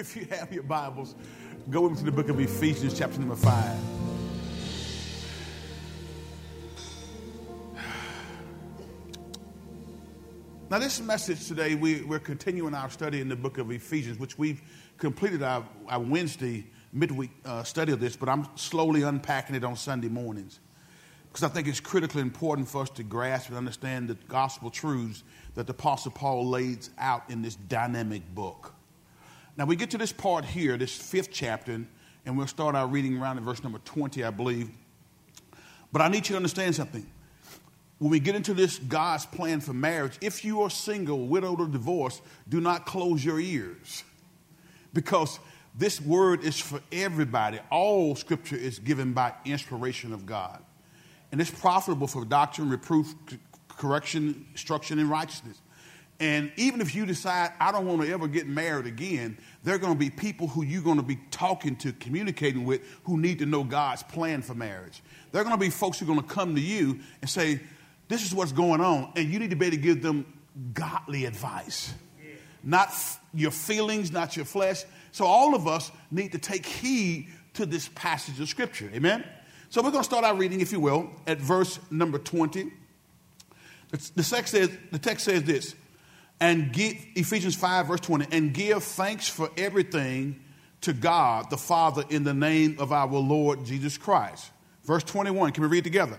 if you have your Bibles, go into the book of Ephesians, chapter number 5. Now, this message today, we, we're continuing our study in the book of Ephesians, which we've completed our, our Wednesday midweek uh, study of this, but I'm slowly unpacking it on Sunday mornings because I think it's critically important for us to grasp and understand the gospel truths that the Apostle Paul lays out in this dynamic book. Now, we get to this part here, this fifth chapter, and we'll start our reading around in verse number 20, I believe. But I need you to understand something. When we get into this God's plan for marriage, if you are single, widowed, or divorced, do not close your ears because this word is for everybody. All scripture is given by inspiration of God. And it's profitable for doctrine, reproof, correction, instruction, and righteousness. And even if you decide, I don't want to ever get married again, there are going to be people who you're going to be talking to, communicating with, who need to know God's plan for marriage. There are going to be folks who are going to come to you and say, This is what's going on. And you need to be able to give them godly advice, not f- your feelings, not your flesh. So all of us need to take heed to this passage of Scripture. Amen? So we're going to start our reading, if you will, at verse number 20. The text says, the text says this, and give, Ephesians 5, verse 20, and give thanks for everything to God the Father in the name of our Lord Jesus Christ. Verse 21, can we read together?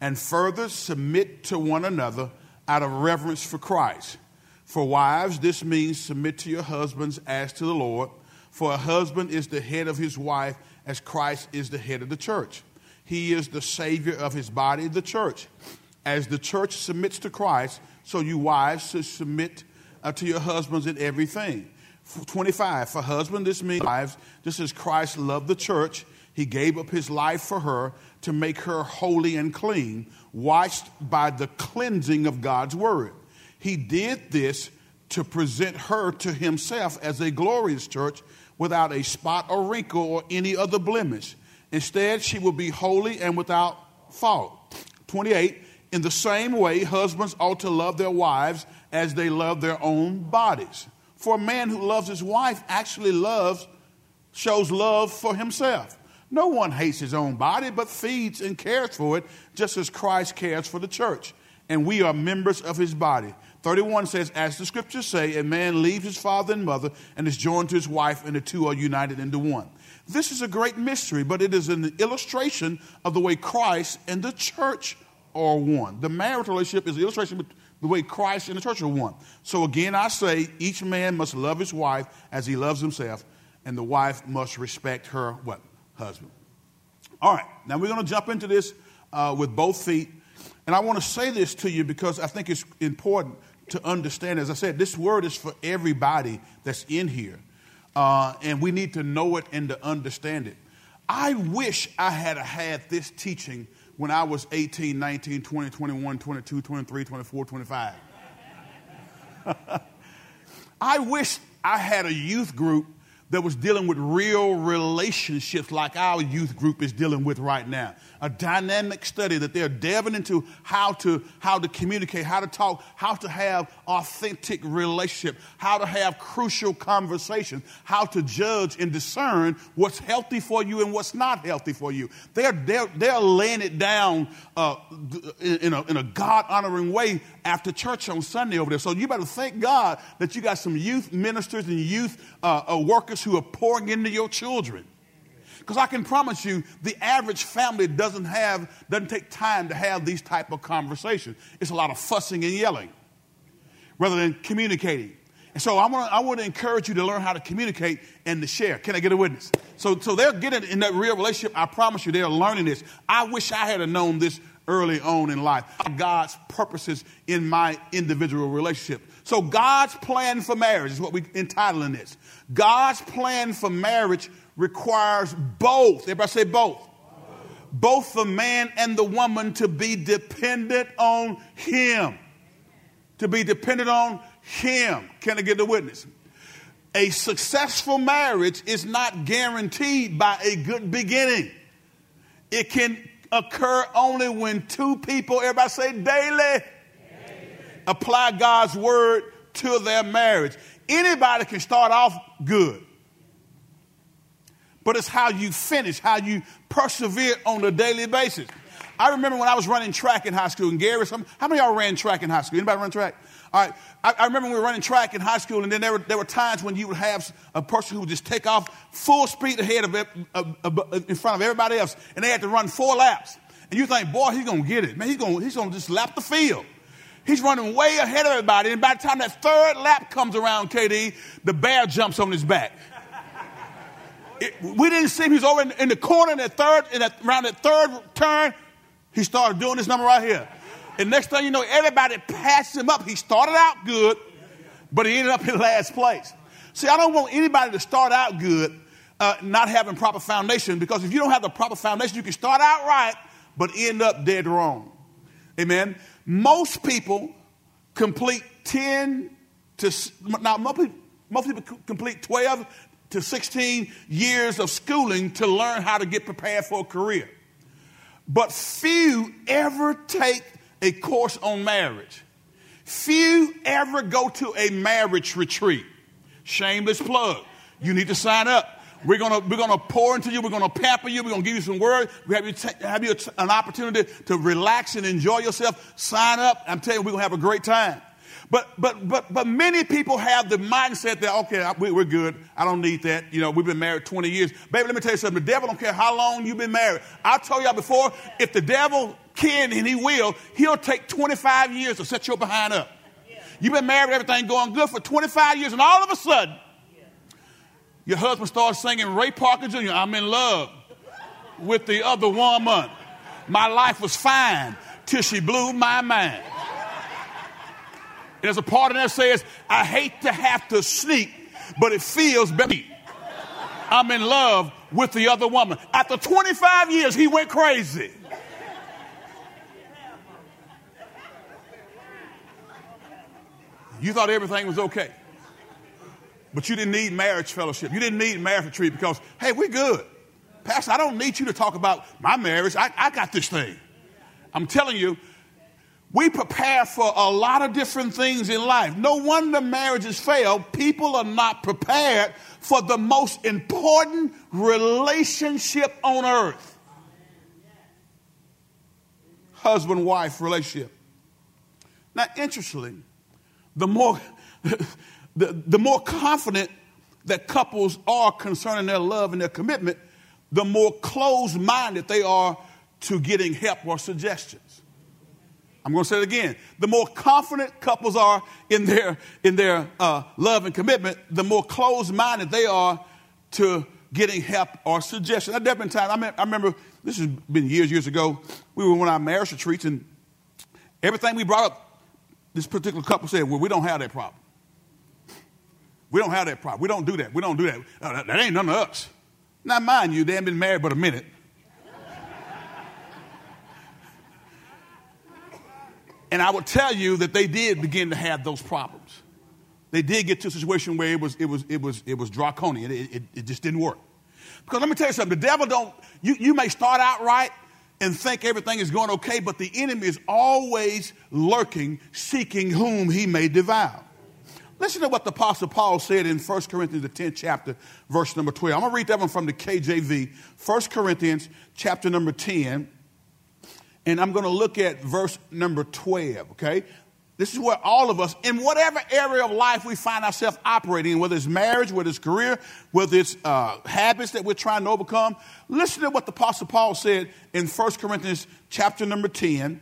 And further submit to one another out of reverence for Christ. For wives, this means submit to your husbands as to the Lord. For a husband is the head of his wife, as Christ is the head of the church he is the Savior of his body, the church. As the church submits to Christ, so you wives should submit uh, to your husbands in everything. 25, for husband, this means wives, just as Christ loved the church, he gave up his life for her to make her holy and clean, washed by the cleansing of God's word. He did this to present her to himself as a glorious church without a spot or wrinkle or any other blemish. Instead, she will be holy and without fault. 28. In the same way, husbands ought to love their wives as they love their own bodies. For a man who loves his wife actually loves, shows love for himself. No one hates his own body, but feeds and cares for it, just as Christ cares for the church. And we are members of his body. 31 says, As the scriptures say, a man leaves his father and mother and is joined to his wife, and the two are united into one. This is a great mystery, but it is an illustration of the way Christ and the church are one. The marital relationship is an illustration of the way Christ and the church are one. So again, I say each man must love his wife as he loves himself, and the wife must respect her what husband. All right, now we're going to jump into this uh, with both feet, and I want to say this to you because I think it's important to understand. As I said, this word is for everybody that's in here uh, and we need to know it and to understand it. I wish I had had this teaching when I was 18, 19, 20, 21, 22, 23, 24, 25. I wish I had a youth group that was dealing with real relationships like our youth group is dealing with right now. A dynamic study that they're delving into how to, how to communicate, how to talk, how to have authentic relationship, how to have crucial conversations, how to judge and discern what's healthy for you and what's not healthy for you. They're, they're, they're laying it down uh, in a, in a God honoring way after church on Sunday over there. So you better thank God that you got some youth ministers and youth uh, uh, workers who are pouring into your children. Because I can promise you, the average family doesn't have, doesn't take time to have these type of conversations. It's a lot of fussing and yelling rather than communicating. And so I want to I want to encourage you to learn how to communicate and to share. Can I get a witness? So, so they're getting in that real relationship. I promise you, they're learning this. I wish I had known this early on in life. God's purposes in my individual relationship. So God's plan for marriage is what we entitling this. God's plan for marriage requires both. Everybody say both. Both the man and the woman to be dependent on Him. To be dependent on Him. Can I get the witness? A successful marriage is not guaranteed by a good beginning. It can occur only when two people, everybody say daily, apply God's word to their marriage. Anybody can start off good. But it's how you finish, how you persevere on a daily basis. I remember when I was running track in high school, and Gary, some, how many of y'all ran track in high school? Anybody run track? All right. I, I, remember we were running track in high school, and then there were, there were times when you would have a person who would just take off full speed ahead of, of in front of everybody else, and they had to run four laps. And you think, boy, he's to get it. Man, he's going he's gonna just lap the field. He's running way ahead of everybody. And by the time that third lap comes around, KD, the bear jumps on his back. It, we didn't see him. He was over in, in the corner in that third, in that, around that third turn. He started doing this number right here. And next thing you know, everybody passed him up. He started out good, but he ended up in last place. See, I don't want anybody to start out good uh, not having proper foundation because if you don't have the proper foundation, you can start out right, but end up dead wrong. Amen. Most people complete 10 to, now most people, most people complete 12 to 16 years of schooling to learn how to get prepared for a career. But few ever take a course on marriage. Few ever go to a marriage retreat. Shameless plug. You need to sign up. We're gonna we're gonna pour into you. We're gonna pamper you. We're gonna give you some word. We have you t- have you an opportunity to relax and enjoy yourself. Sign up. I'm telling you, we're gonna have a great time. But but but but many people have the mindset that okay, we're good. I don't need that. You know, we've been married 20 years. Baby, let me tell you something. The devil don't care how long you've been married. I told y'all before, if the devil can and he will, he'll take 25 years to set your behind up. You've been married, everything going good for 25 years, and all of a sudden, your husband starts singing Ray Parker Jr., I'm in love with the other woman. My life was fine till she blew my mind. And there's a part in there that says, I hate to have to sneak, but it feels better. I'm in love with the other woman. After 25 years, he went crazy. You thought everything was okay. But you didn't need marriage fellowship. You didn't need marriage retreat because, hey, we're good. Pastor, I don't need you to talk about my marriage. I, I got this thing. I'm telling you, we prepare for a lot of different things in life. No wonder marriages fail. People are not prepared for the most important relationship on earth husband wife relationship. Now, interestingly, the more, the, the more confident that couples are concerning their love and their commitment, the more closed minded they are to getting help or suggestions. I'm going to say it again. The more confident couples are in their, in their uh, love and commitment, the more closed minded they are to getting help or suggestions. Have been times, I, mean, I remember, this has been years, years ago, we were on our marriage retreats, and everything we brought up, this particular couple said, Well, we don't have that problem. We don't have that problem. We don't do that. We don't do that. That, that ain't none of us. Now, mind you, they haven't been married but a minute. And I will tell you that they did begin to have those problems. They did get to a situation where it was, it was, it was, it was draconian. It, it, it just didn't work. Because let me tell you something, the devil don't, you, you may start out right and think everything is going okay, but the enemy is always lurking, seeking whom he may devour. Listen to what the Apostle Paul said in 1 Corinthians, the 10th chapter, verse number 12. I'm going to read that one from the KJV. 1 Corinthians, chapter number 10, and I'm going to look at verse number 12, okay? This is where all of us, in whatever area of life we find ourselves operating, whether it's marriage, whether it's career, whether it's uh, habits that we're trying to overcome, listen to what the Apostle Paul said in 1 Corinthians chapter number 10,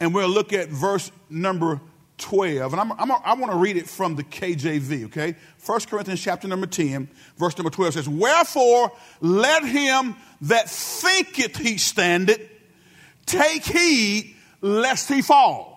and we'll look at verse number 12. And I'm, I'm, i want to read it from the KJV, okay? 1 Corinthians chapter number 10, verse number 12 says, Wherefore let him that thinketh he standeth Take heed lest he fall.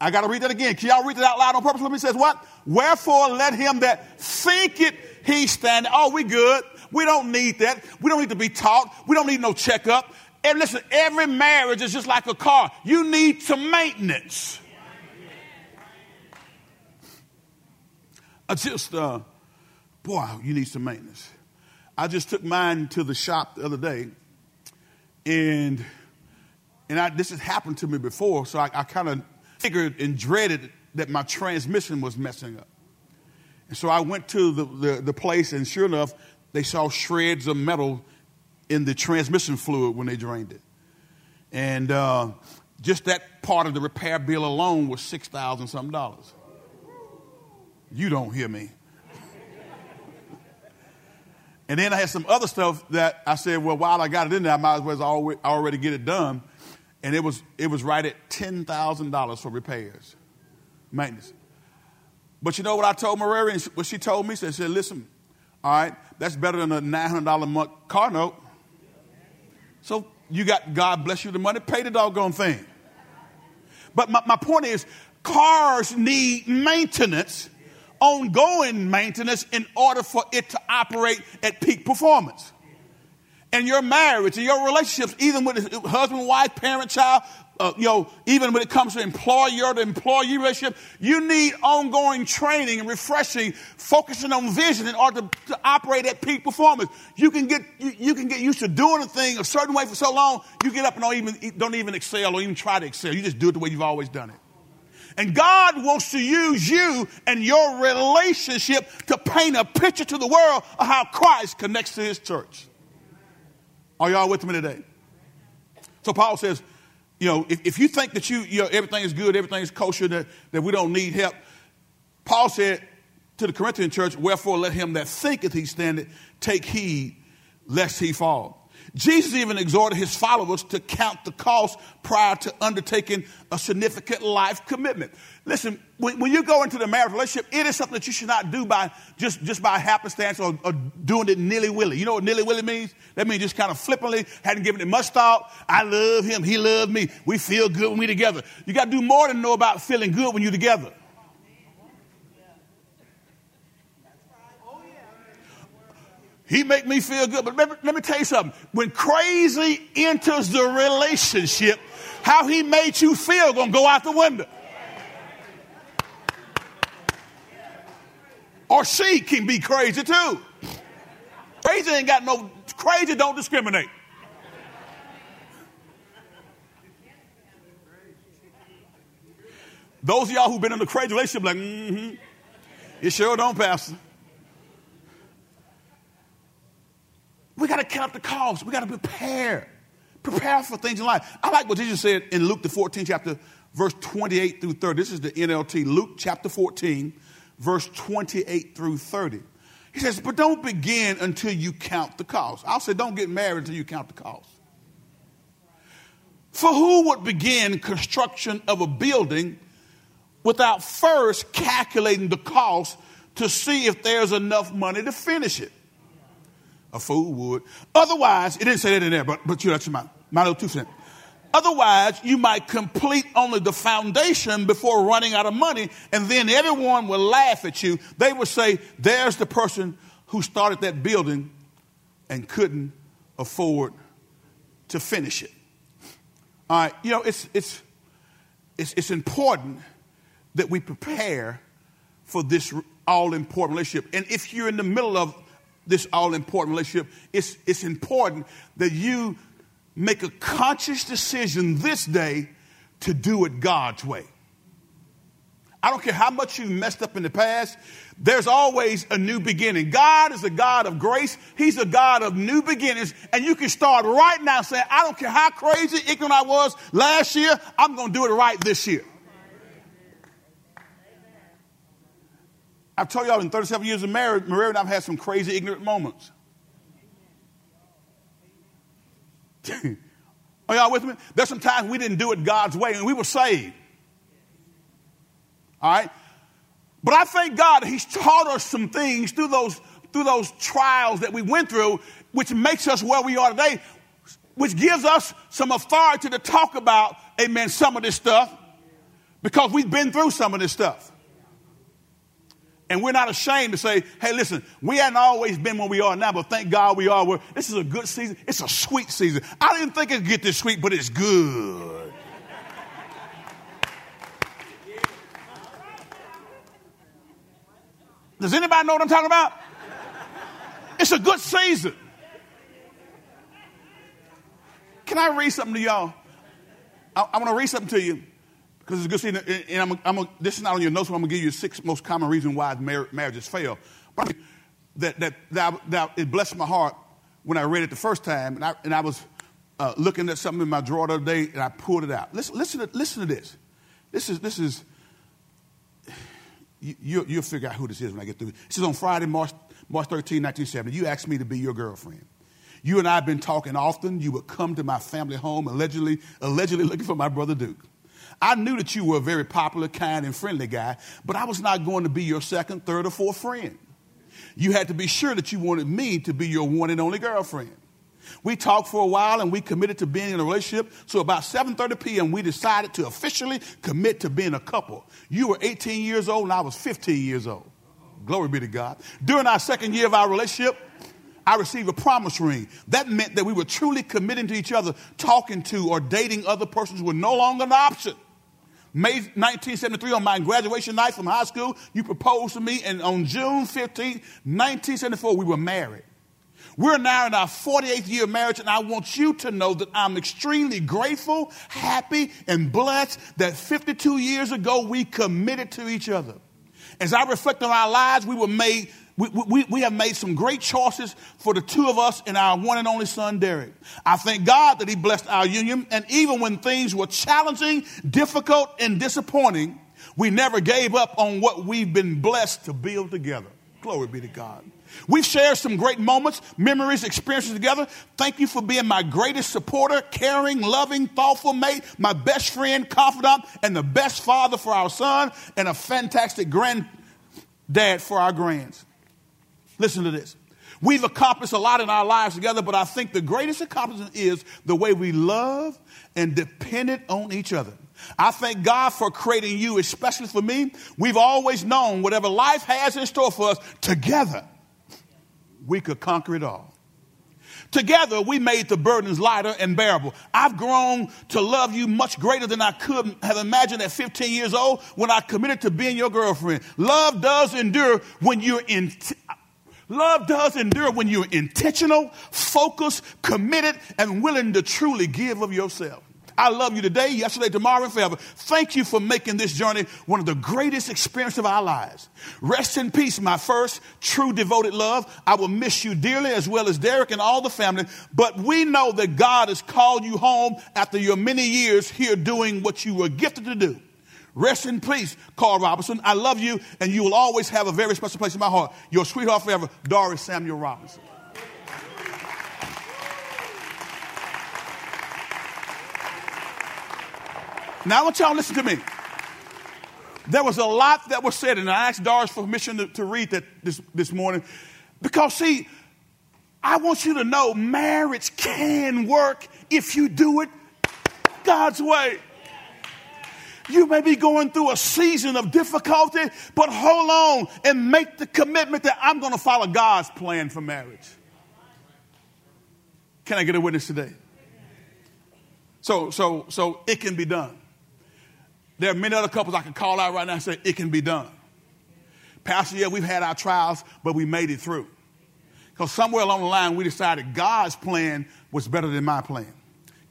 I got to read that again. Can y'all read that out loud on purpose? Let me says what? Wherefore let him that thinketh he stand. Oh, we good. We don't need that. We don't need to be taught. We don't need no checkup. And listen, every marriage is just like a car. You need some maintenance. I just, uh, boy, you need some maintenance. I just took mine to the shop the other day and and I, this has happened to me before, so I, I kind of figured and dreaded that my transmission was messing up. And so I went to the, the, the, place, and sure enough, they saw shreds of metal in the transmission fluid when they drained it. And uh, just that part of the repair bill alone was 6000 something dollars. You don't hear me. And then I had some other stuff that I said, well, while I got it in there, I might as well already get it done. And it was, it was right at $10,000 for repairs, maintenance. But you know what I told Maria? What she told me? She said, listen, all right, that's better than a $900 a month car note. So you got God bless you the money, pay the doggone thing. But my, my point is, cars need maintenance, ongoing maintenance, in order for it to operate at peak performance. And your marriage and your relationships, even with husband, wife, parent, child, uh, you know, even when it comes to employer to employee relationship, you need ongoing training and refreshing, focusing on vision in order to, to operate at peak performance. You can get you, you, can get used to doing a thing a certain way for so long, you get up and don't even don't even excel or even try to excel. You just do it the way you've always done it. And God wants to use you and your relationship to paint a picture to the world of how Christ connects to his church. Are y'all with me today? So Paul says, you know, if, if you think that you, you know, everything is good, everything is kosher, that, that we don't need help, Paul said to the Corinthian church, wherefore let him that thinketh he standeth take heed lest he fall. Jesus even exhorted his followers to count the cost prior to undertaking a significant life commitment. Listen, when, when you go into the marriage relationship, it is something that you should not do by just, just by happenstance or, or doing it nilly willy. You know what nilly willy means? That means just kind of flippantly, hadn't given it much thought. I love him, he loved me. We feel good when we're together. You got to do more than know about feeling good when you're together. He make me feel good. But let me, tell you something. When crazy enters the relationship, how he made you feel gonna go out the window. Or she can be crazy too. Crazy ain't got no, crazy don't discriminate. Those of y'all who've been in a crazy relationship, like, mm-hmm. You sure don't, Pastor. We got to count the cost. We got to prepare. Prepare for things in life. I like what Jesus said in Luke, the 14th chapter, verse 28 through 30. This is the NLT, Luke chapter 14, verse 28 through 30. He says, but don't begin until you count the cost. I'll say, don't get married until you count the cost. For who would begin construction of a building without first calculating the cost to see if there's enough money to finish it? A fool would. Otherwise, it didn't say that in there, but, but you know, that's my, my little two cents. Otherwise, you might complete only the foundation before running out of money, and then everyone will laugh at you. They will say, There's the person who started that building and couldn't afford to finish it. All right, you know, it's, it's, it's, it's important that we prepare for this all important relationship. And if you're in the middle of this all important relationship, it's, it's important that you make a conscious decision this day to do it God's way. I don't care how much you've messed up in the past, there's always a new beginning. God is a God of grace, He's a God of new beginnings, and you can start right now saying, I don't care how crazy, ignorant I was last year, I'm going to do it right this year. I've told y'all in 37 years of marriage, Maria and I've had some crazy, ignorant moments. Are y'all with me? There's some times we didn't do it God's way and we were saved. All right? But I thank God He's taught us some things through those, through those trials that we went through, which makes us where we are today, which gives us some authority to talk about, amen, some of this stuff because we've been through some of this stuff. And we're not ashamed to say, hey, listen, we hadn't always been where we are now, but thank God we are where this is a good season. It's a sweet season. I didn't think it'd get this sweet, but it's good. Does anybody know what I'm talking about? It's a good season. Can I read something to y'all? I, I want to read something to you because it's a good season. And I'm, I'm a, this is not on your notes, but I'm going to give you six most common reasons why marriages fail. But that, that, that, that it blessed my heart when I read it the first time, and I, and I was uh, looking at something in my drawer the other day, and I pulled it out. Listen, listen, to, listen to this. This is, this is you, you'll figure out who this is when I get through. This is on Friday, March, March 13, 1970. You asked me to be your girlfriend. You and I have been talking often. You would come to my family home, allegedly, allegedly looking for my brother Duke. I knew that you were a very popular, kind, and friendly guy, but I was not going to be your second, third, or fourth friend. You had to be sure that you wanted me to be your one and only girlfriend. We talked for a while and we committed to being in a relationship. So about 7:30 p.m. we decided to officially commit to being a couple. You were 18 years old and I was 15 years old. Glory be to God. During our second year of our relationship, I received a promise ring. That meant that we were truly committing to each other, talking to or dating other persons were no longer an option. May 1973, on my graduation night from high school, you proposed to me, and on June 15, 1974, we were married. We're now in our 48th year of marriage, and I want you to know that I'm extremely grateful, happy, and blessed that 52 years ago we committed to each other. As I reflect on our lives, we were made. We, we, we have made some great choices for the two of us and our one and only son, Derek. I thank God that He blessed our union. And even when things were challenging, difficult, and disappointing, we never gave up on what we've been blessed to build together. Glory be to God. We've shared some great moments, memories, experiences together. Thank you for being my greatest supporter, caring, loving, thoughtful mate, my best friend, confidant, and the best father for our son, and a fantastic granddad for our grands. Listen to this. We've accomplished a lot in our lives together, but I think the greatest accomplishment is the way we love and depended on each other. I thank God for creating you, especially for me. We've always known whatever life has in store for us, together we could conquer it all. Together, we made the burdens lighter and bearable. I've grown to love you much greater than I could have imagined at 15 years old when I committed to being your girlfriend. Love does endure when you're in. Love does endure when you're intentional, focused, committed, and willing to truly give of yourself. I love you today, yesterday, tomorrow, and forever. Thank you for making this journey one of the greatest experiences of our lives. Rest in peace, my first true devoted love. I will miss you dearly, as well as Derek and all the family. But we know that God has called you home after your many years here doing what you were gifted to do. Rest in peace, Carl Robinson. I love you, and you will always have a very special place in my heart. Your sweetheart forever, Doris Samuel Robinson. Now I want y'all to listen to me. There was a lot that was said, and I asked Doris for permission to, to read that this, this morning. Because, see, I want you to know marriage can work if you do it God's way. You may be going through a season of difficulty, but hold on and make the commitment that I'm going to follow God's plan for marriage. Can I get a witness today? So, so, so it can be done. There are many other couples I can call out right now and say, it can be done. Pastor, yeah, we've had our trials, but we made it through. Because somewhere along the line, we decided God's plan was better than my plan.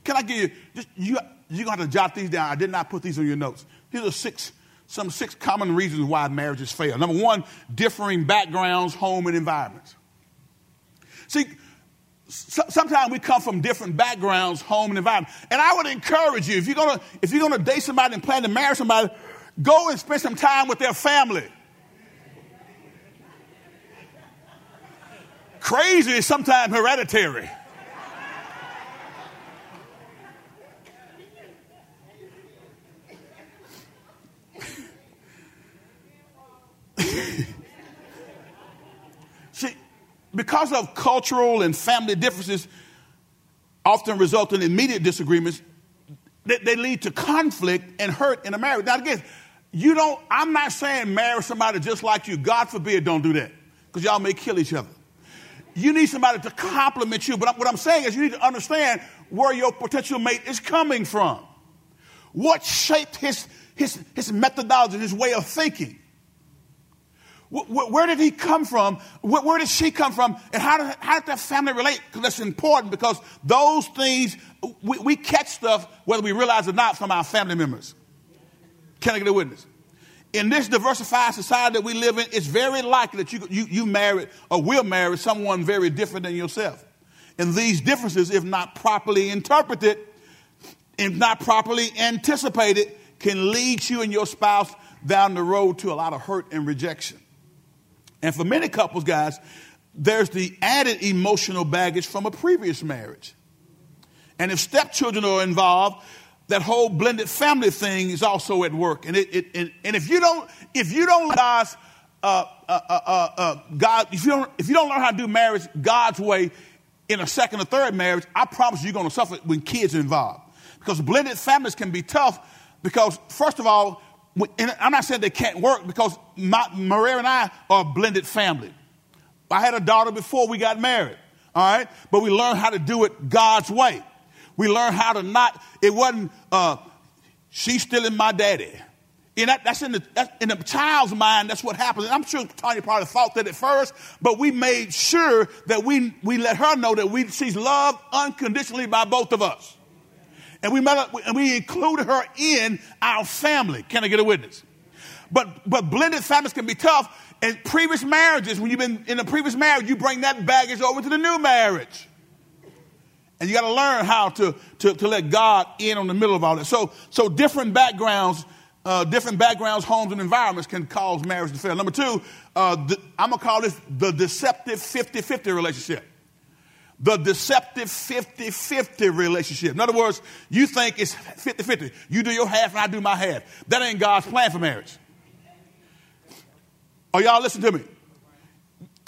Can I give you, just, you, you're going to have to jot these down. I did not put these on your notes. These are six, some six common reasons why marriages fail. Number one, differing backgrounds, home, and environments. See, so, sometimes we come from different backgrounds, home and environment. And I would encourage you, if you're gonna, if you're gonna date somebody and plan to marry somebody, go and spend some time with their family. Crazy is sometimes hereditary. because of cultural and family differences, often result in immediate disagreements, they, they lead to conflict and hurt in a marriage. Now, again, you don't, I'm not saying marry somebody just like you. God forbid, don't do that, because y'all may kill each other. You need somebody to compliment you, but what I'm saying is you need to understand where your potential mate is coming from. What shaped his, his, his methodology, his way of thinking? Where did he come from? Where did she come from? And how did, how did that family relate? Because that's important because those things, we, we catch stuff whether we realize it or not from our family members. Can I get a witness? in this diversified society that we live in, it's very likely that you, you, you married or will marry someone very different than yourself. And these differences, if not properly interpreted, if not properly anticipated, can lead you and your spouse down the road to a lot of hurt and rejection. And for many couples, guys, there's the added emotional baggage from a previous marriage. And if stepchildren are involved, that whole blended family thing is also at work. And, it, it and, and, if you don't, if you don't God's, uh, uh, uh, uh, God, if you don't, if you don't learn how to do marriage God's way in a second or third marriage, I promise you, you're going to suffer when kids are involved. Because blended families can be tough. Because first of all, and I'm not saying they can't work because my, Maria and I are a blended family. I had a daughter before we got married, all right? But we learned how to do it God's way. We learned how to not, it wasn't, uh, she's still in my daddy. And that, that's in the, that's in the child's mind, that's what happens. And I'm sure Tanya probably thought that at first, but we made sure that we, we let her know that we, she's loved unconditionally by both of us. And we, met, and we included her in our family. Can I get a witness? But, but blended families can be tough. And previous marriages, when you've been in a previous marriage, you bring that baggage over to the new marriage. And you got to learn how to, to, to, let God in on the middle of all that. So, so different backgrounds, uh, different backgrounds, homes, and environments can cause marriage to fail. Number two, uh, the, I'm going to call this the deceptive 50 50 relationship. The deceptive 50 50 relationship. In other words, you think it's 50 50. You do your half and I do my half. That ain't God's plan for marriage. Are y'all listening to me?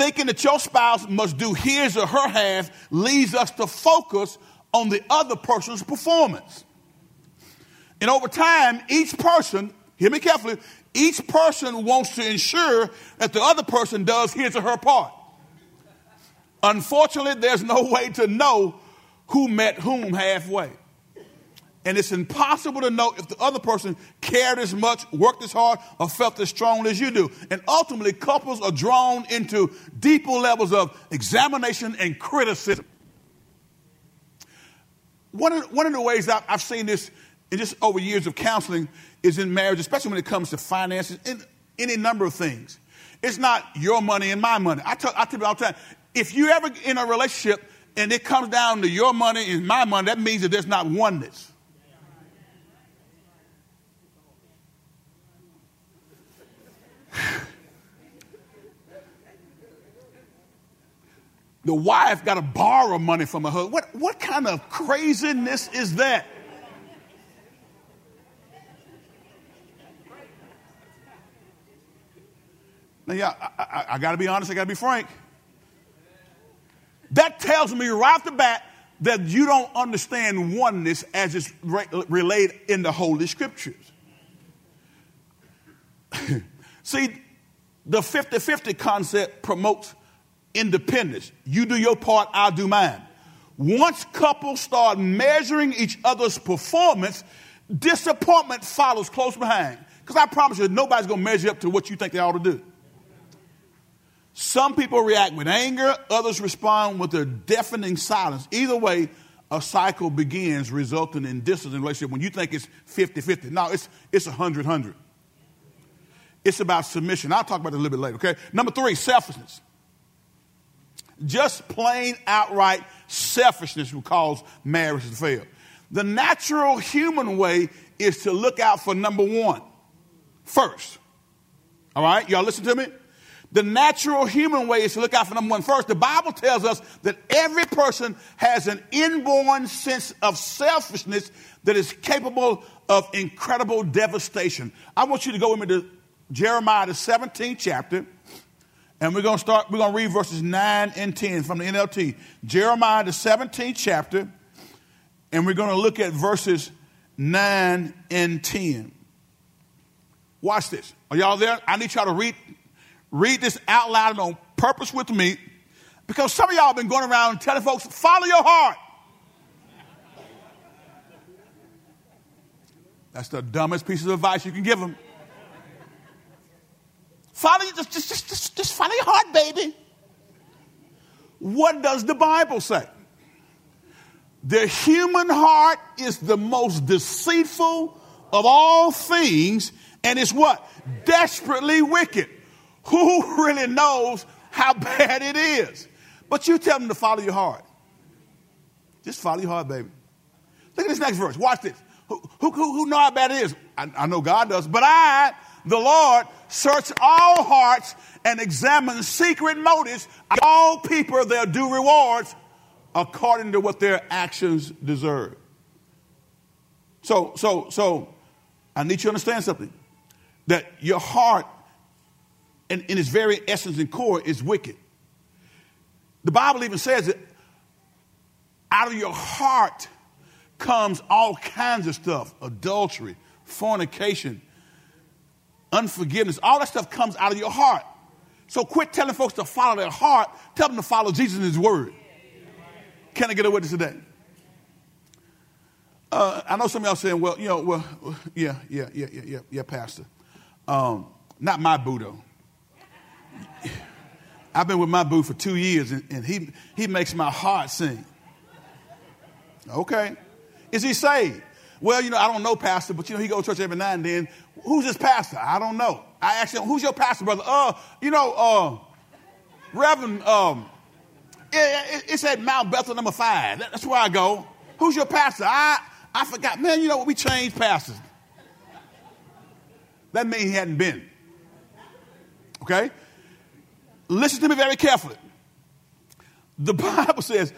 thinking that your spouse must do his or her half leads us to focus on the other person's performance. And over time, each person, hear me carefully, each person wants to ensure that the other person does his or her part. Unfortunately, there's no way to know who met whom halfway. And it's impossible to know if the other person cared as much, worked as hard, or felt as strongly as you do. And ultimately, couples are drawn into deeper levels of examination and criticism. One of, one of the ways I've, seen this in just over years of counseling is in marriage, especially when it comes to finances and any number of things. It's not your money and my money. I tell, I tell you all the time, if you ever in a relationship and it comes down to your money and my money, that means that there's not oneness. the wife got to borrow money from her husband. What, what kind of craziness is that? Now, yeah, I, I, I got to be honest, I got to be frank. That tells me right off the bat that you don't understand oneness as it's re- relayed in the Holy Scriptures. See, the 50 50 concept promotes independence. You do your part, I'll do mine. Once couples start measuring each other's performance, disappointment follows close behind. Because I promise you, nobody's going to measure up to what you think they ought to do. Some people react with anger, others respond with a deafening silence. Either way, a cycle begins, resulting in distance in relationship when you think it's 50 50. No, it's, it's 100 100. It's about submission. I'll talk about that a little bit later, okay? Number three, selfishness. Just plain outright selfishness will cause marriage to fail. The natural human way is to look out for number one first. All right? Y'all listen to me? The natural human way is to look out for number one first. The Bible tells us that every person has an inborn sense of selfishness that is capable of incredible devastation. I want you to go with me to Jeremiah, the 17th chapter. And we're going to start, we're going to read verses 9 and 10 from the NLT. Jeremiah, the 17th chapter. And we're going to look at verses 9 and 10. Watch this. Are y'all there? I need y'all to read, read this out loud and on purpose with me. Because some of y'all have been going around telling folks, follow your heart. That's the dumbest piece of advice you can give them. Follow, just, just, just, just follow your heart, baby. What does the Bible say? The human heart is the most deceitful of all things And it's what? Desperately wicked. Who really knows how bad it is? But you tell them to follow your heart. Just follow your heart, baby. Look at this next verse. Watch this. Who, who, who know how bad it is? I, I know God does. But I, the Lord, search all hearts and examine secret motives. All people their due rewards according to what their actions deserve. So, so, so, I need you to understand something. That your heart, in, in its very essence and core, is wicked. The Bible even says that out of your heart comes all kinds of stuff adultery, fornication, unforgiveness. All that stuff comes out of your heart. So quit telling folks to follow their heart. Tell them to follow Jesus and His Word. Can I get a witness today? Uh, I know some of y'all saying, well, you know, well, yeah, yeah, yeah, yeah, yeah, yeah, Pastor. Um, not my though. I've been with my boo for two years, and, and he, he makes my heart sing. Okay. Is he saved? Well, you know, I don't know, Pastor, but you know, he goes to church every now and then. Who's his pastor? I don't know. I asked him, who's your pastor, brother? Uh, you know, uh, Reverend, um, it, it's at Mount Bethel number five. That's where I go. Who's your pastor? I, I forgot. Man, you know what? We changed pastors. That means he hadn't been. Okay? Listen to me very carefully. The Bible says,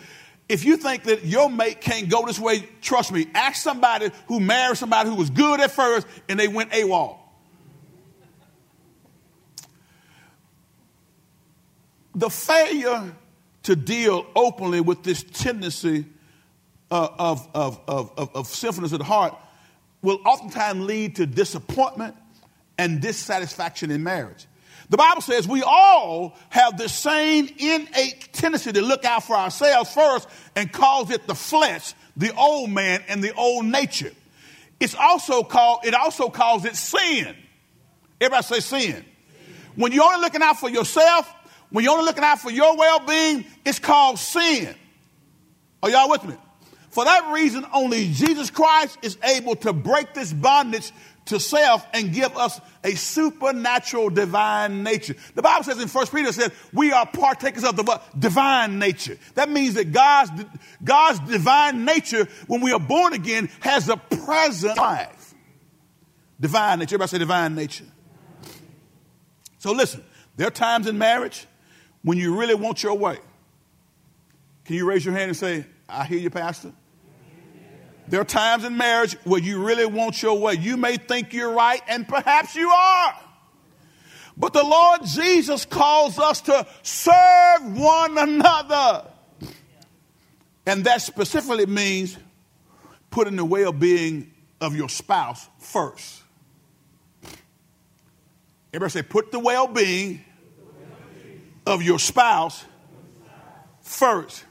if you think that your mate can't go this way, trust me, ask somebody who married somebody who was good at first and they went AWOL. The failure to deal openly with this tendency uh, of, of, of, of, of sinfulness of the heart will oftentimes lead to disappointment and dissatisfaction in marriage. The Bible says we all have the same innate tendency to look out for ourselves first and calls it the flesh, the old man, and the old nature. It's also called, it also calls it sin. Everybody say sin. When you're only looking out for yourself, when you're only looking out for your well being, it's called sin. Are y'all with me? For that reason, only Jesus Christ is able to break this bondage to self and give us a supernatural divine nature. The Bible says in 1 Peter says we are partakers of the divine nature. That means that God's God's divine nature when we are born again has a present life. Divine nature. Everybody say divine nature. So listen, there are times in marriage when you really want your way. Can you raise your hand and say, I hear you, Pastor? There are times in marriage where you really want your way. You may think you're right, and perhaps you are. But the Lord Jesus calls us to serve one another. And that specifically means putting the well being of your spouse first. Everybody say, put the well being of your spouse first.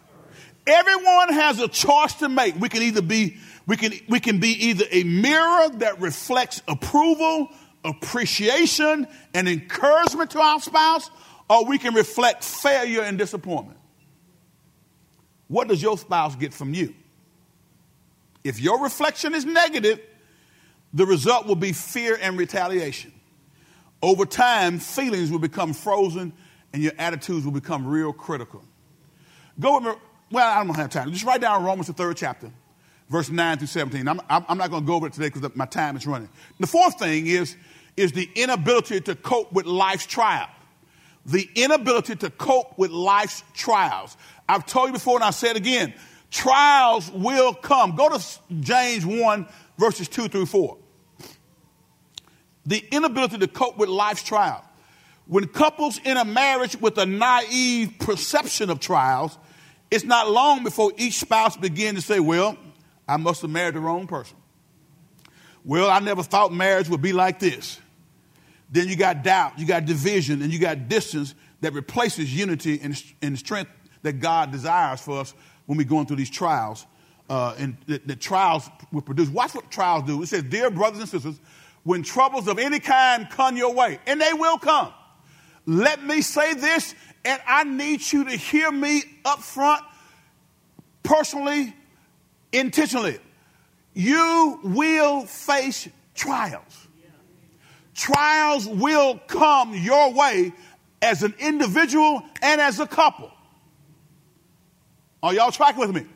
Everyone has a choice to make. We can either be we can we can be either a mirror that reflects approval, appreciation, and encouragement to our spouse, or we can reflect failure and disappointment. What does your spouse get from you? If your reflection is negative, the result will be fear and retaliation. Over time, feelings will become frozen and your attitudes will become real critical. Go with me well, I don't have time. Just write down Romans, the third chapter, verse 9 through 17. I'm, I'm not going to go over it today because my time is running. The fourth thing is, is the inability to cope with life's trial. The inability to cope with life's trials. I've told you before and I'll say it again. Trials will come. Go to James 1, verses 2 through 4. The inability to cope with life's trial. When couples in a marriage with a naive perception of trials it's not long before each spouse begins to say, Well, I must have married the wrong person. Well, I never thought marriage would be like this. Then you got doubt, you got division, and you got distance that replaces unity and, and strength that God desires for us when we're going through these trials. Uh, and the, the trials will produce. Watch what trials do. It says, Dear brothers and sisters, when troubles of any kind come your way, and they will come, let me say this and I need you to hear me up front, personally, intentionally. You will face trials. trials will come your way as an individual and as a couple. Are y'all tracking with me?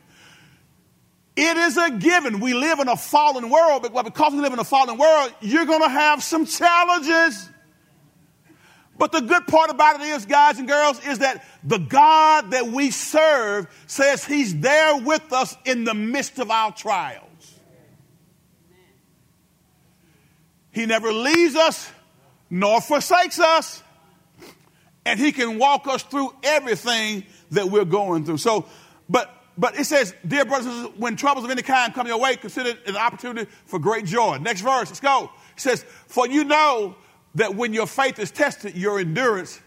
It is a given. We live in a fallen world, but because we live in a fallen world, you're going to have some challenges. But the good part about it is, guys and girls, is that the God that we serve says He's there with us in the midst of our trials. He never leaves us nor forsakes us, and He can walk us through everything that we're going through. So, but but it says, dear brothers, when troubles of any kind come your way, consider it an opportunity for great joy. Next verse, let's go. It says, for you know that when your faith is tested, your endurance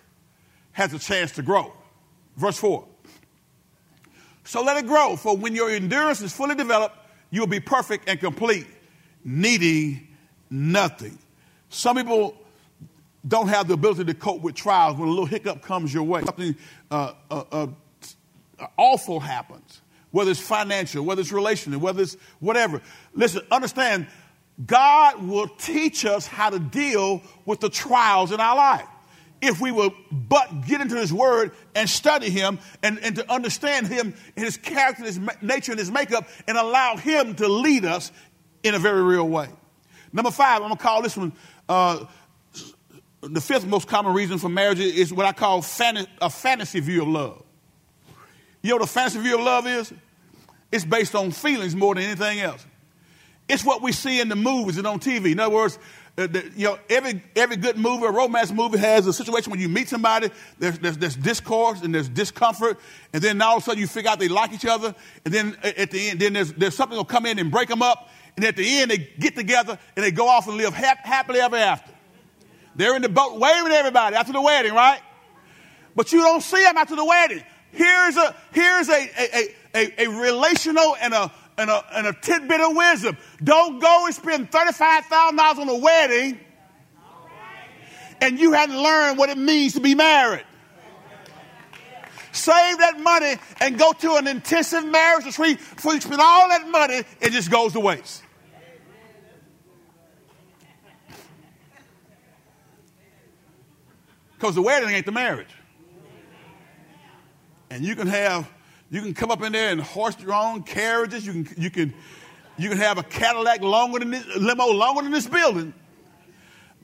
has a chance to grow. Verse 4. So let it grow, for when your endurance is fully developed, you will be perfect and complete, needing nothing. Some people don't have the ability to cope with trials when a little hiccup comes your way. Something uh, uh, uh, awful happens, whether it's financial, whether it's relational, whether it's whatever. Listen, understand, God will teach us how to deal with the trials in our life. If we will but get into His Word and study Him and, and to understand Him, His character, His nature, and His makeup, and allow Him to lead us in a very real way. Number five, I'm going to call this one uh, the fifth most common reason for marriage is what I call fan- a fantasy view of love. You know what a fantasy view of love is? It's based on feelings more than anything else. It's what we see in the movies and on TV. In other words, uh, the, you know, every, every good movie, a romance movie has a situation when you meet somebody, there's, there's, there's discourse and there's discomfort, and then all of a sudden you figure out they like each other, and then at the end, then there's, there's something will come in and break them up, and at the end they get together and they go off and live ha- happily ever after. They're in the boat waving everybody after the wedding, right? But you don't see them after the wedding. Here's a, here's a, a, a, a relational and a, and, a, and a tidbit of wisdom. Don't go and spend $35,000 on a wedding and you hadn't learned what it means to be married. Save that money and go to an intensive marriage retreat before you spend all that money, it just goes to waste. Because the wedding ain't the marriage. And you can have, you can come up in there and horse your own carriages. You can, you can, you can have a Cadillac longer than this, limo longer than this building.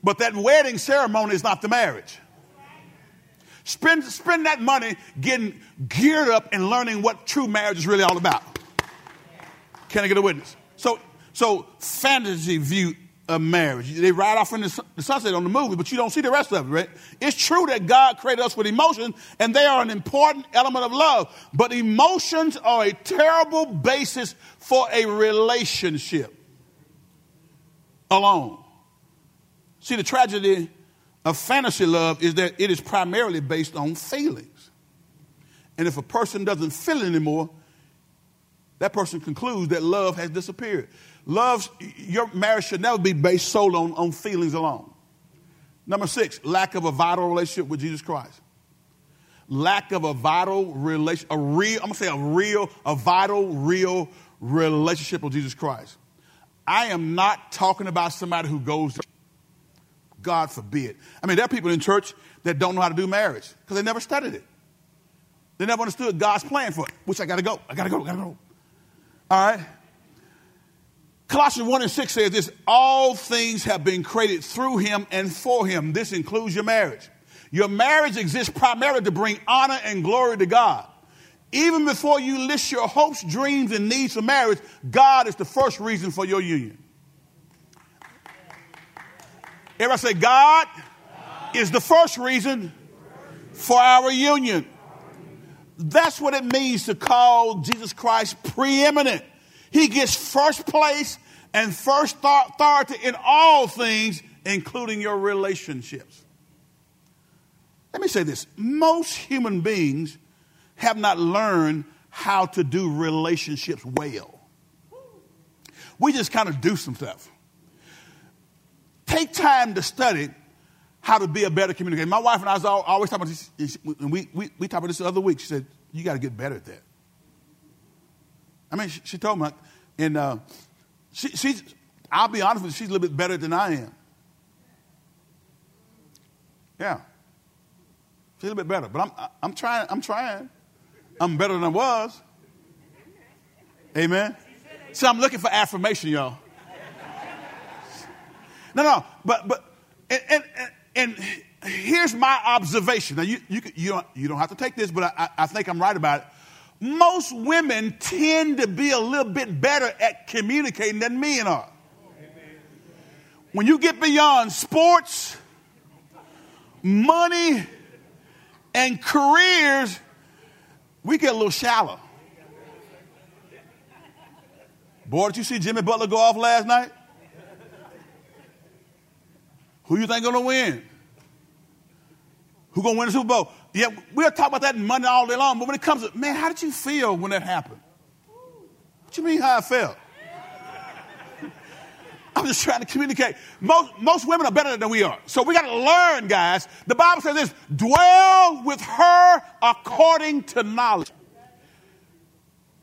But that wedding ceremony is not the marriage. Spend, spend that money getting geared up and learning what true marriage is really all about. Can I get a witness? So, so fantasy view of marriage. They ride off in the sunset on the movie, but you don't see the rest of it, right? It's true that God created us with emotions, and they are an important element of love. But emotions are a terrible basis for a relationship alone. See, the tragedy of fantasy love is that it is primarily based on feelings. And if a person doesn't feel anymore, that person concludes that love has disappeared. Love, your marriage should never be based solely on, on feelings alone. Number six, lack of a vital relationship with Jesus Christ. Lack of a vital relation, a real, I'm gonna say a real, a vital, real relationship with Jesus Christ. I am not talking about somebody who goes to God forbid. I mean, there are people in church that don't know how to do marriage because they never studied it. They never understood God's plan for it, which I gotta go. I gotta go, I gotta go. All right? Colossians 1 and 6 says this all things have been created through him and for him. This includes your marriage. Your marriage exists primarily to bring honor and glory to God. Even before you list your hopes, dreams, and needs for marriage, God is the first reason for your union. Everybody say, God, God is the first reason for our union. That's what it means to call Jesus Christ preeminent. He gets first place and first authority in all things, including your relationships. Let me say this most human beings have not learned how to do relationships well. We just kind of do some stuff. Take time to study how to be a better communicator. My wife and I was always talking about this, and we, we, we talked about this the other week. She said, You got to get better at that. I mean, she, she told me, and uh, she, she's, I'll be honest with you, she's a little bit better than I am. Yeah. Feel a little bit better, but I'm, I'm trying, I'm trying. I'm better than I was. Amen. So I'm looking for affirmation, y'all. No, no, but, but, and, and, and here's my observation. Now, you, you, you, don't, you don't have to take this, but I, I think I'm right about it. Most women tend to be a little bit better at communicating than men are. When you get beyond sports, money, and careers, we get a little shallow. Boy, did you see Jimmy Butler go off last night? Who you think gonna win? Who gonna win the Super Bowl? Yeah, we'll talk about that money all day long, but when it comes to, man, how did you feel when that happened? What you mean how I felt? I'm just trying to communicate. Most, most women are better than we are. So we got to learn, guys. The Bible says this dwell with her according to knowledge.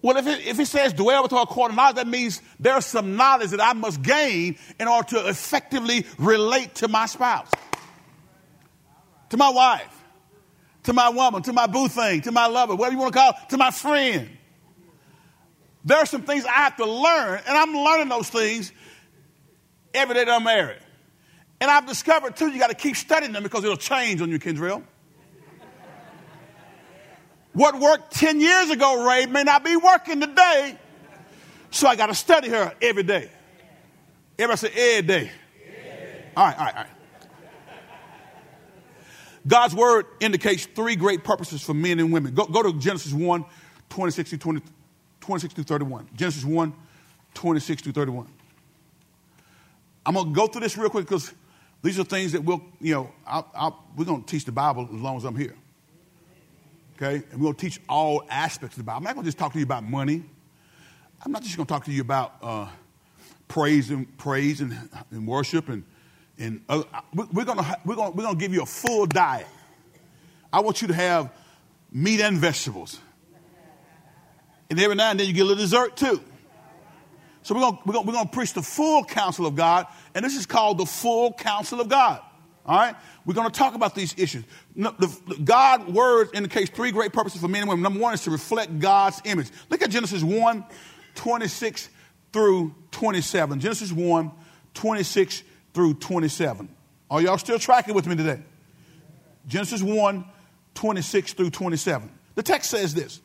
Well, if it, if it says dwell with her according to knowledge, that means there's some knowledge that I must gain in order to effectively relate to my spouse, to my wife, to my woman, to my boo thing, to my lover, whatever you want to call it, to my friend. There are some things I have to learn, and I'm learning those things every day that I'm married. And I've discovered too, you got to keep studying them because it'll change on you, Kendrell. What worked 10 years ago, Ray, may not be working today. So I got to study her every day. Everybody say, every day. All right, all right, all right. God's word indicates three great purposes for men and women. Go, go to Genesis 1, 26 to 20, 26 to 31. Genesis 1, 26 to 31. I'm going to go through this real quick because these are things that we'll, you know, I'll, I'll, we're going to teach the Bible as long as I'm here. Okay? And we're going to teach all aspects of the Bible. I'm not going to just talk to you about money. I'm not just going to talk to you about uh, praise and praise and, and worship and and uh, we're going we're gonna, we're to give you a full diet. I want you to have meat and vegetables, and every now and then you get a little dessert too. So we're going, we're, gonna, we're to preach the full counsel of God, and this is called the full counsel of God. All right? We're going to talk about these issues. God words indicates three great purposes for men and women. Number one is to reflect God's image. Look at Genesis 1, 26 through 27. Genesis 1, 26 through 27. Are y'all still tracking with me today? Genesis 1, 26 through 27. The text says this.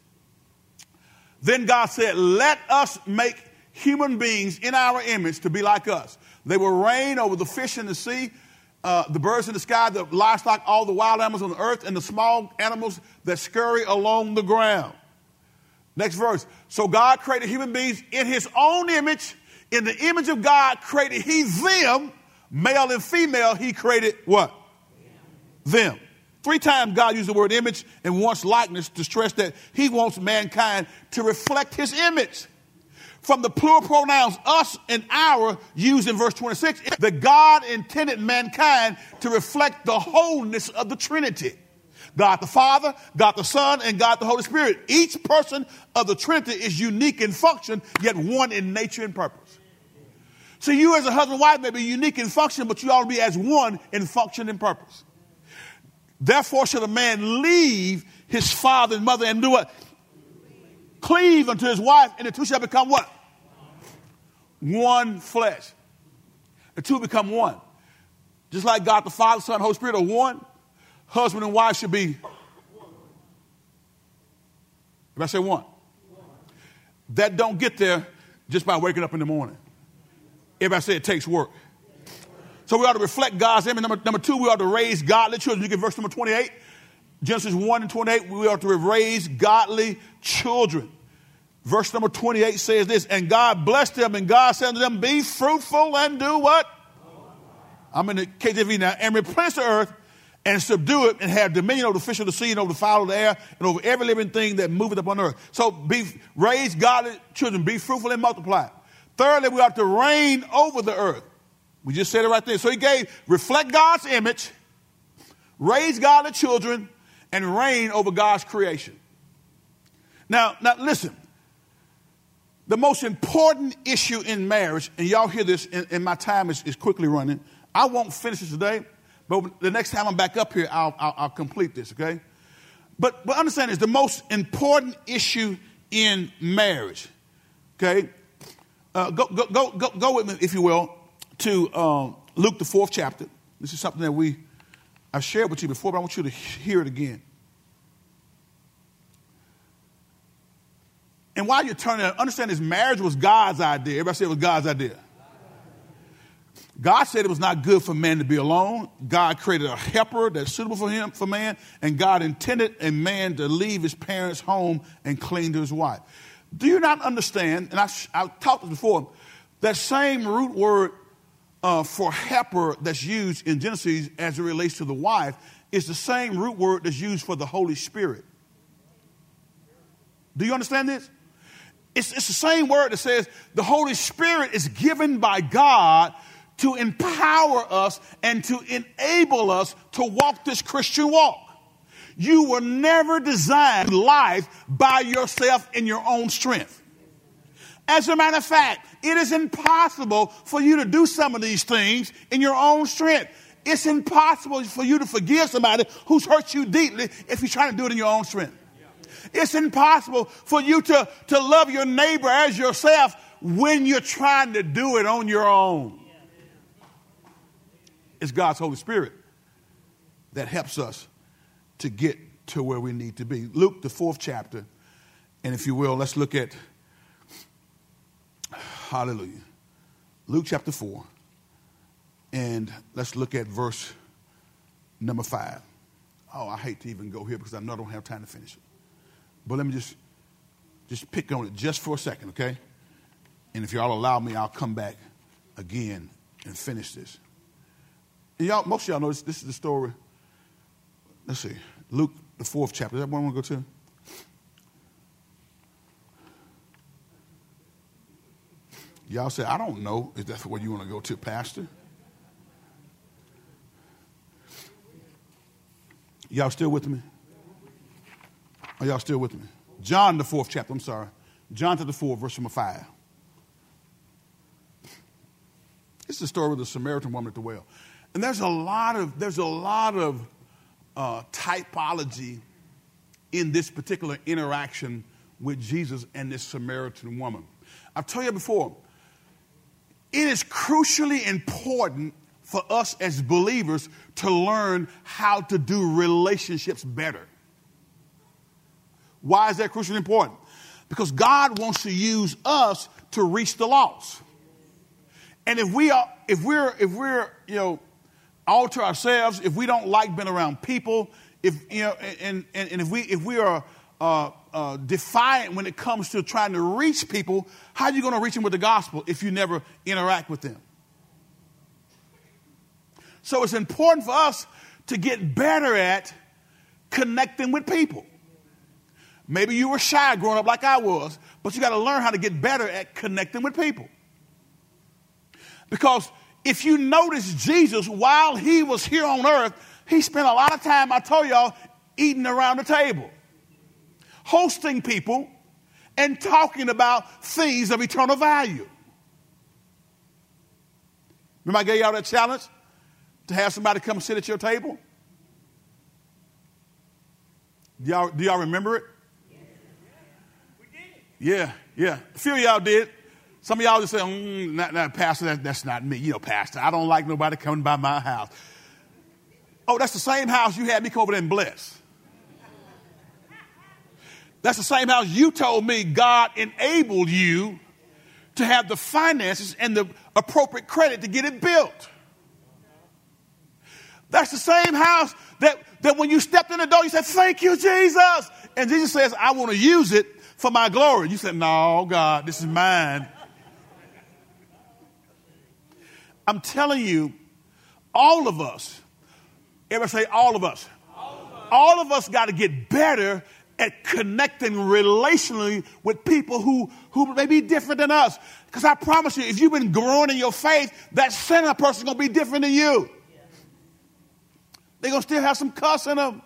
Then God said, Let us make human beings in our image to be like us. They will reign over the fish in the sea, uh, the birds in the sky, the livestock, all the wild animals on the earth, and the small animals that scurry along the ground. Next verse. So God created human beings in his own image. In the image of God created he them, male and female, he created what? Them. Three times God used the word image and once likeness to stress that he wants mankind to reflect his image from the plural pronouns us and our used in verse 26 that God intended mankind to reflect the wholeness of the Trinity. God the Father, God the Son, and God the Holy Spirit. Each person of the Trinity is unique in function, yet one in nature and purpose. So you as a husband and wife may be unique in function, but you ought to be as one in function and purpose. Therefore should a man leave his father and mother and do what? Cleave unto his wife, and the two shall become what? one flesh. The two become one. Just like God the Father, Son, Holy Spirit are one, husband and wife should be. If I say one, that don't get there just by waking up in the morning. I say it takes work. So we ought to reflect God's image. Number, number two, we ought to raise godly children. You get verse number 28. Genesis 1 and 28, we ought to raise godly children. Verse number 28 says this, and God blessed them, and God said to them, Be fruitful and do what? I'm in the KJV now, and replenish the earth and subdue it and have dominion over the fish of the sea and over the fowl of the air and over every living thing that moveth upon earth. So be raise godly children, be fruitful and multiply. Thirdly, we have to reign over the earth. We just said it right there. So he gave reflect God's image, raise godly children, and reign over God's creation. Now, now listen the most important issue in marriage, and y'all hear this, and, and my time is, is quickly running. I won't finish it today, But the next time I'm back up here, I'll, I'll, I'll complete this, okay? But, but understand is the most important issue in marriage, okay? Uh, go, go, go, go, go with me, if you will, to um, Luke, the fourth chapter. This is something that we, I've shared with you before, but I want you to hear it again. And while you're turning, understand this marriage was God's idea. Everybody say it was God's idea. God said it was not good for man to be alone. God created a helper that's suitable for him, for man, and God intended a man to leave his parents' home and cling to his wife. Do you not understand? And I, I've talked this before. That same root word uh, for helper that's used in Genesis as it relates to the wife is the same root word that's used for the Holy Spirit. Do you understand this? It's, it's the same word that says the Holy Spirit is given by God to empower us and to enable us to walk this Christian walk. You were never designed life by yourself in your own strength. As a matter of fact, it is impossible for you to do some of these things in your own strength. It's impossible for you to forgive somebody who's hurt you deeply if you're trying to do it in your own strength. It's impossible for you to, to love your neighbor as yourself when you're trying to do it on your own. It's God's Holy Spirit that helps us to get to where we need to be. Luke, the fourth chapter, and if you will, let's look at, hallelujah, Luke chapter 4, and let's look at verse number 5. Oh, I hate to even go here because I know I don't have time to finish it. But let me just just pick on it just for a second, okay? And if y'all allow me, I'll come back again and finish this. And y'all, most of y'all know this, this is the story. Let's see. Luke, the fourth chapter. Is that one I want to go to? Y'all say, I don't know if that's where you want to go to, Pastor. Y'all still with me? Are y'all still with me? John, the fourth chapter, I'm sorry. John to the fourth, verse number 5. It's the story of the Samaritan woman at the well. And there's a lot of, there's a lot of uh, typology in this particular interaction with Jesus and this Samaritan woman. I've told you before, it is crucially important for us as believers to learn how to do relationships better. Why is that crucially important? Because God wants to use us to reach the lost. And if we are, if we're, if we're, you know, to ourselves, if we don't like being around people, if you know, and, and, and if we if we are uh, uh, defiant when it comes to trying to reach people, how are you going to reach them with the gospel if you never interact with them? So it's important for us to get better at connecting with people. Maybe you were shy growing up like I was, but you got to learn how to get better at connecting with people. Because if you notice Jesus while he was here on earth, he spent a lot of time, I told y'all, eating around the table, hosting people, and talking about things of eternal value. Remember, I gave y'all that challenge to have somebody come sit at your table? Do y'all, do y'all remember it? Yeah, yeah. A few of y'all did. Some of y'all just say, mm, Pastor, that, that's not me. You know, Pastor, I don't like nobody coming by my house. Oh, that's the same house you had me come over there and bless. That's the same house you told me God enabled you to have the finances and the appropriate credit to get it built. That's the same house that, that when you stepped in the door, you said, Thank you, Jesus. And Jesus says, I want to use it for my glory. You said, No, God, this is mine. I'm telling you, all of us, ever say all of us? All of us, us got to get better at connecting relationally with people who, who may be different than us. Because I promise you, if you've been growing in your faith, that center person is going to be different than you. They're going to still have some cuss in them.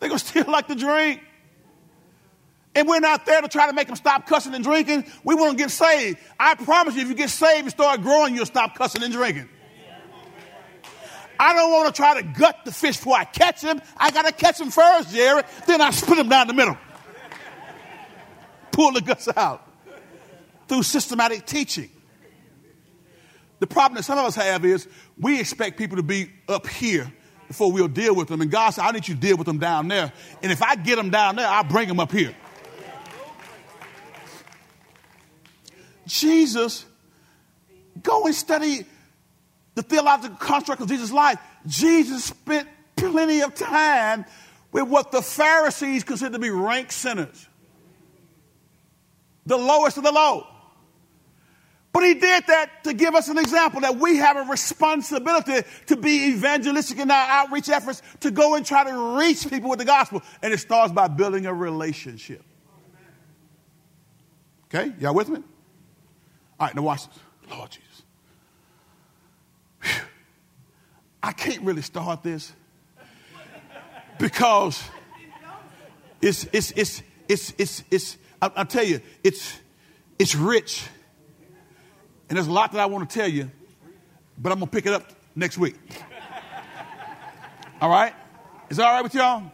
They're going to still like to drink. And we're not there to try to make them stop cussing and drinking. We want to get saved. I promise you, if you get saved and start growing, you'll stop cussing and drinking. I don't want to try to gut the fish before I catch him. I got to catch him first, Jerry. Then I split him down the middle. Pull the guts out through systematic teaching. The problem that some of us have is we expect people to be up here before we'll deal with them. And God said, I need you to deal with them down there. And if I get them down there, I'll bring them up here. Jesus, go and study the theological construct of Jesus' life. Jesus spent plenty of time with what the Pharisees considered to be rank sinners, the lowest of the low. But he did that to give us an example that we have a responsibility to be evangelistic in our outreach efforts to go and try to reach people with the gospel. And it starts by building a relationship. Okay, y'all with me? All right, now watch this. Lord Jesus. Whew. I can't really start this because it's, it's, it's, it's, it's, it's I, I tell you, it's, it's rich and there's a lot that I want to tell you, but I'm going to pick it up next week. All right? Is that all right with y'all?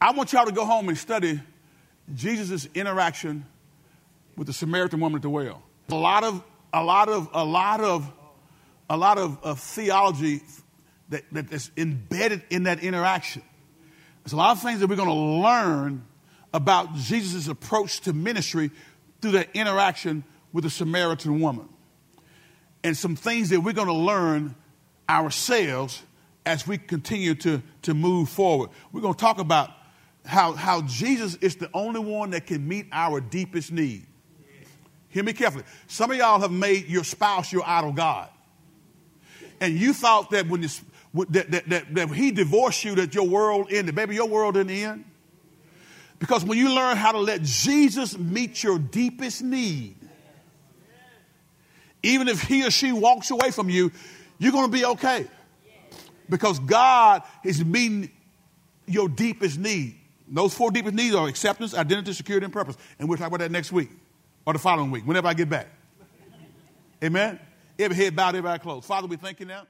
I want y'all to go home and study Jesus' interaction with the Samaritan woman at the well. A lot of, a lot of, a lot of, a lot of, of theology that, that is embedded in that interaction. There's a lot of things that we're going to learn about Jesus' approach to ministry through that interaction with the Samaritan woman. And some things that we're going to learn ourselves as we continue to, to move forward. We're going to talk about how, how Jesus is the only one that can meet our deepest need. Hear me carefully. Some of y'all have made your spouse your idol God. And you thought that when this, that, that, that, that he divorced you, that your world ended. Baby, your world didn't end. Because when you learn how to let Jesus meet your deepest need, even if he or she walks away from you, you're going to be okay. Because God is meeting your deepest need. Those four deepest needs are acceptance, identity, security, and purpose. And we'll talk about that next week or the following week, whenever I get back. Amen? Every head bowed, every eye closed. Father, we thank you now.